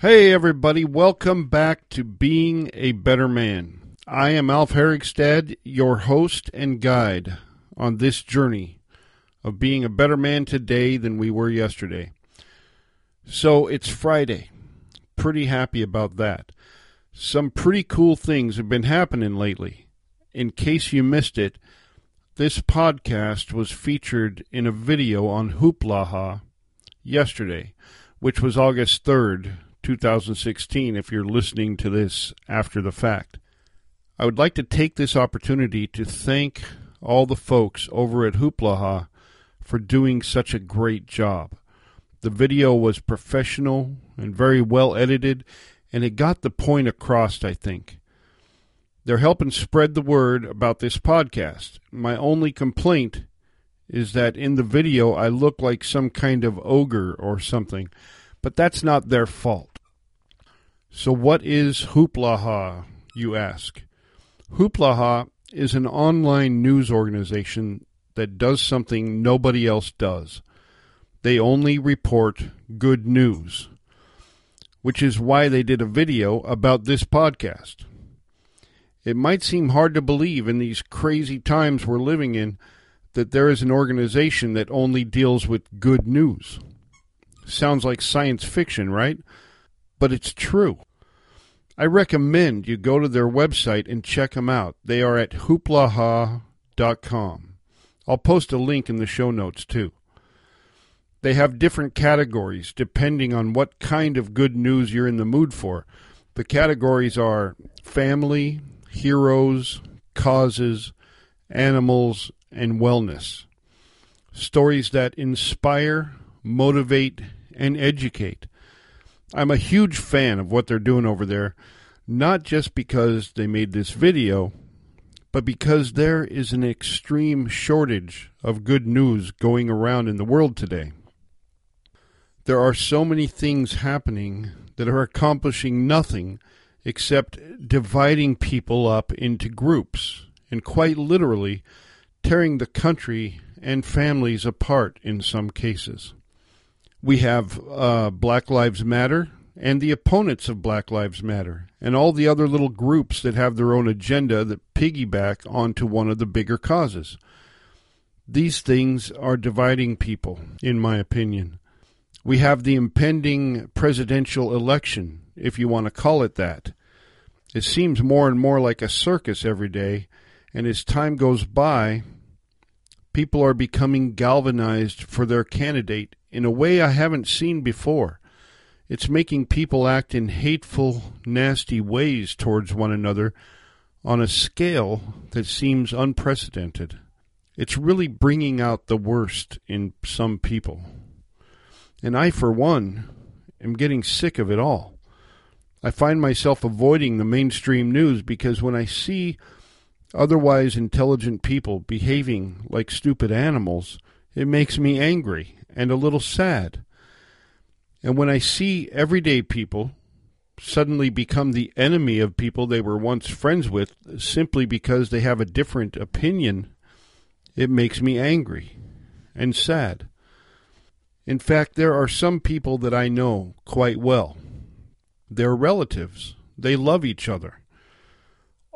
Hey, everybody, welcome back to Being a Better Man. I am Alf Herigstad, your host and guide on this journey of being a better man today than we were yesterday. So it's Friday. Pretty happy about that. Some pretty cool things have been happening lately. In case you missed it, this podcast was featured in a video on Hooplaha yesterday, which was August 3rd, 2016, if you're listening to this after the fact. I would like to take this opportunity to thank all the folks over at Hooplaha for doing such a great job. The video was professional and very well edited, and it got the point across, I think. They're helping spread the word about this podcast. My only complaint is that in the video I look like some kind of ogre or something, but that's not their fault. So, what is Hooplaha, you ask? Hooplaha is an online news organization that does something nobody else does. They only report good news, which is why they did a video about this podcast. It might seem hard to believe in these crazy times we're living in that there is an organization that only deals with good news. Sounds like science fiction, right? But it's true. I recommend you go to their website and check them out. They are at hooplaha.com. I'll post a link in the show notes too. They have different categories depending on what kind of good news you're in the mood for. The categories are family, heroes, causes, animals, and wellness. Stories that inspire, motivate, and educate. I'm a huge fan of what they're doing over there, not just because they made this video, but because there is an extreme shortage of good news going around in the world today. There are so many things happening that are accomplishing nothing except dividing people up into groups and quite literally tearing the country and families apart in some cases. We have uh, Black Lives Matter and the opponents of Black Lives Matter and all the other little groups that have their own agenda that piggyback onto one of the bigger causes. These things are dividing people, in my opinion. We have the impending presidential election, if you want to call it that. It seems more and more like a circus every day, and as time goes by, people are becoming galvanized for their candidate in a way I haven't seen before. It's making people act in hateful, nasty ways towards one another on a scale that seems unprecedented. It's really bringing out the worst in some people. And I, for one, am getting sick of it all. I find myself avoiding the mainstream news because when I see otherwise intelligent people behaving like stupid animals, it makes me angry and a little sad. And when I see everyday people suddenly become the enemy of people they were once friends with simply because they have a different opinion, it makes me angry and sad. In fact, there are some people that I know quite well. They're relatives. They love each other.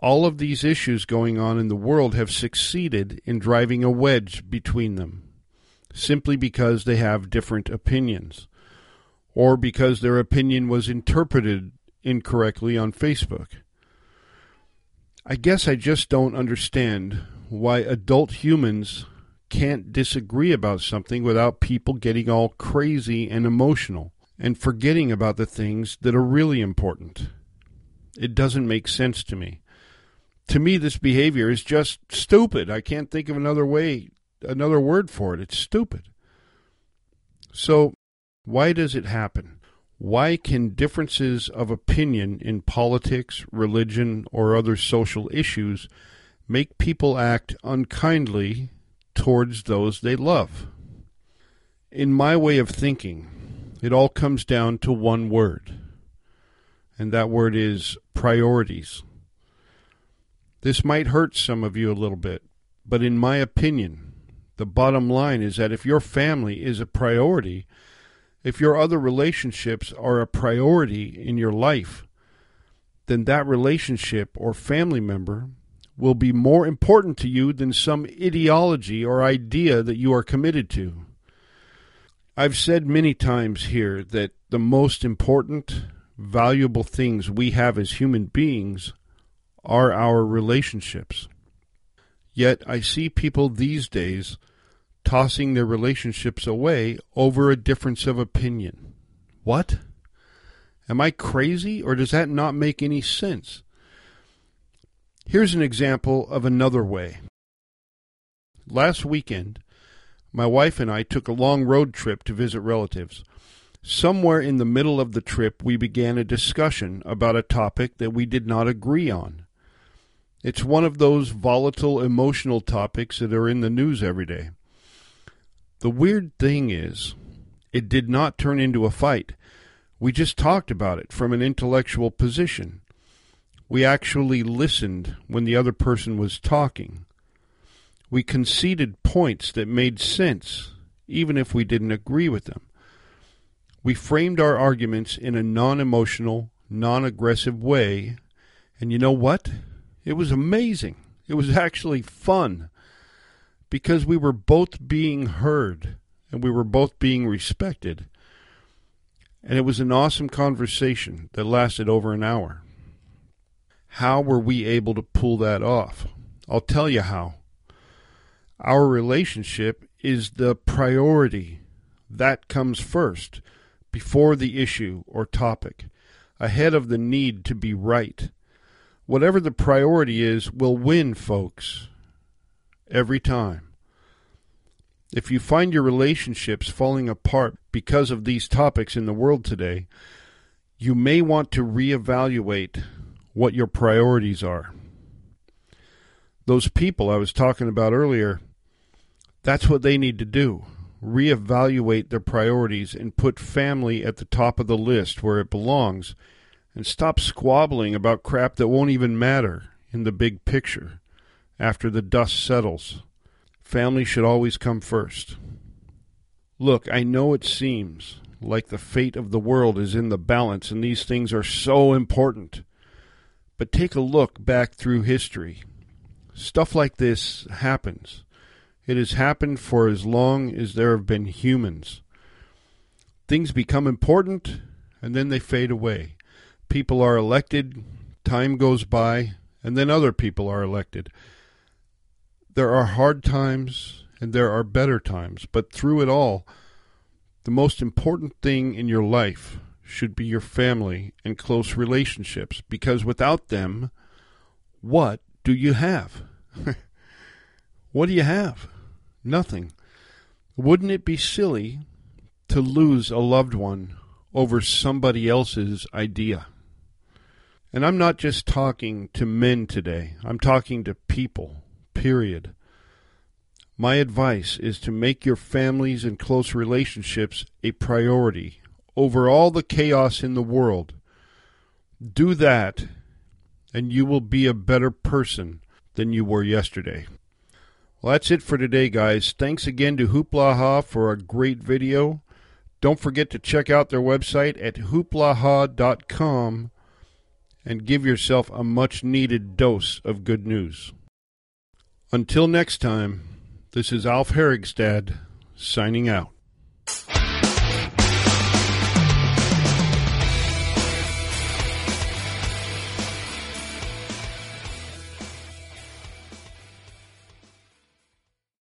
All of these issues going on in the world have succeeded in driving a wedge between them simply because they have different opinions or because their opinion was interpreted incorrectly on Facebook. I guess I just don't understand why adult humans can't disagree about something without people getting all crazy and emotional and forgetting about the things that are really important. It doesn't make sense to me. To me, this behavior is just stupid. I can't think of another way another word for it. It's stupid. So, why does it happen? Why can differences of opinion in politics, religion, or other social issues make people act unkindly towards those they love? In my way of thinking, it all comes down to one word, and that word is priorities. This might hurt some of you a little bit, but in my opinion, the bottom line is that if your family is a priority, if your other relationships are a priority in your life, then that relationship or family member will be more important to you than some ideology or idea that you are committed to. I've said many times here that the most important, valuable things we have as human beings are our relationships. Yet I see people these days tossing their relationships away over a difference of opinion. What? Am I crazy, or does that not make any sense? Here's an example of another way. Last weekend, my wife and I took a long road trip to visit relatives. Somewhere in the middle of the trip, we began a discussion about a topic that we did not agree on. It's one of those volatile emotional topics that are in the news every day. The weird thing is, it did not turn into a fight. We just talked about it from an intellectual position. We actually listened when the other person was talking. We conceded points that made sense, even if we didn't agree with them. We framed our arguments in a non emotional, non aggressive way, and you know what? It was amazing. It was actually fun because we were both being heard and we were both being respected. And it was an awesome conversation that lasted over an hour. How were we able to pull that off? I'll tell you how. Our relationship is the priority. That comes first, before the issue or topic, ahead of the need to be right. Whatever the priority is will win, folks. Every time. If you find your relationships falling apart because of these topics in the world today, you may want to reevaluate what your priorities are those people I was talking about earlier, that's what they need to do. Reevaluate their priorities and put family at the top of the list where it belongs and stop squabbling about crap that won't even matter in the big picture after the dust settles. Family should always come first. Look, I know it seems like the fate of the world is in the balance and these things are so important. But take a look back through history Stuff like this happens. It has happened for as long as there have been humans. Things become important and then they fade away. People are elected, time goes by, and then other people are elected. There are hard times and there are better times, but through it all, the most important thing in your life should be your family and close relationships because without them, what do you have? what do you have? Nothing. Wouldn't it be silly to lose a loved one over somebody else's idea? And I'm not just talking to men today, I'm talking to people, period. My advice is to make your families and close relationships a priority over all the chaos in the world. Do that, and you will be a better person than you were yesterday. Well, that's it for today, guys. Thanks again to Hooplaha for a great video. Don't forget to check out their website at hooplaha.com and give yourself a much needed dose of good news. Until next time, this is Alf Herigstad signing out.